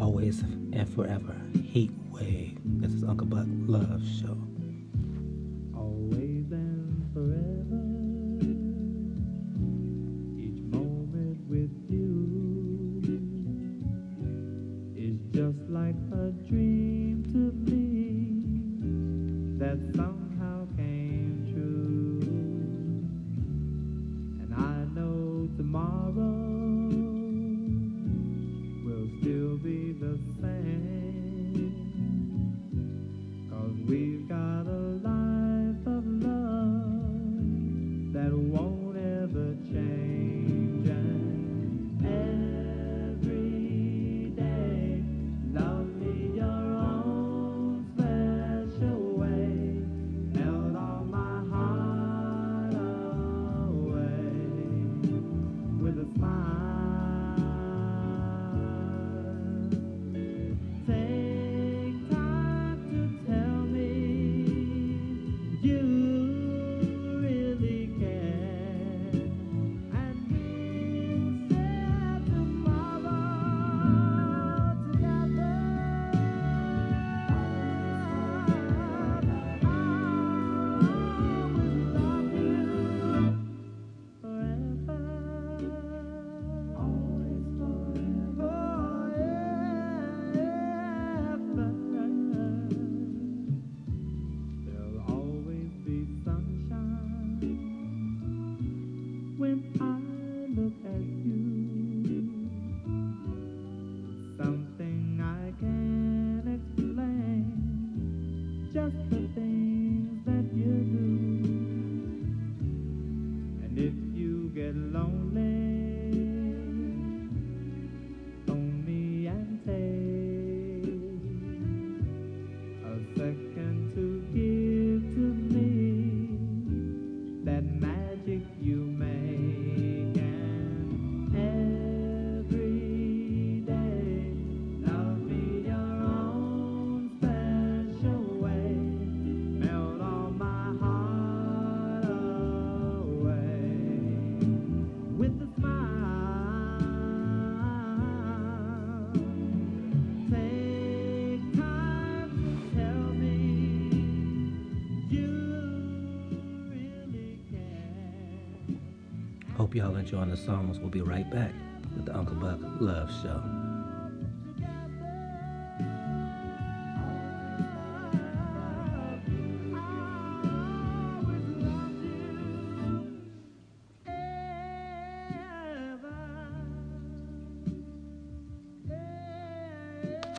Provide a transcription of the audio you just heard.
always and forever. Heat Wave. This is Uncle Buck Love Show. Always and forever. Each moment with you is just like a dream to me that we've got a life of love that won't ever change. And every day, love me your own special way. Melt all my heart away with a smile. Just the things that you do. And if you get lonely, Hope y'all enjoying the songs. We'll be right back with the Uncle Buck Love Show.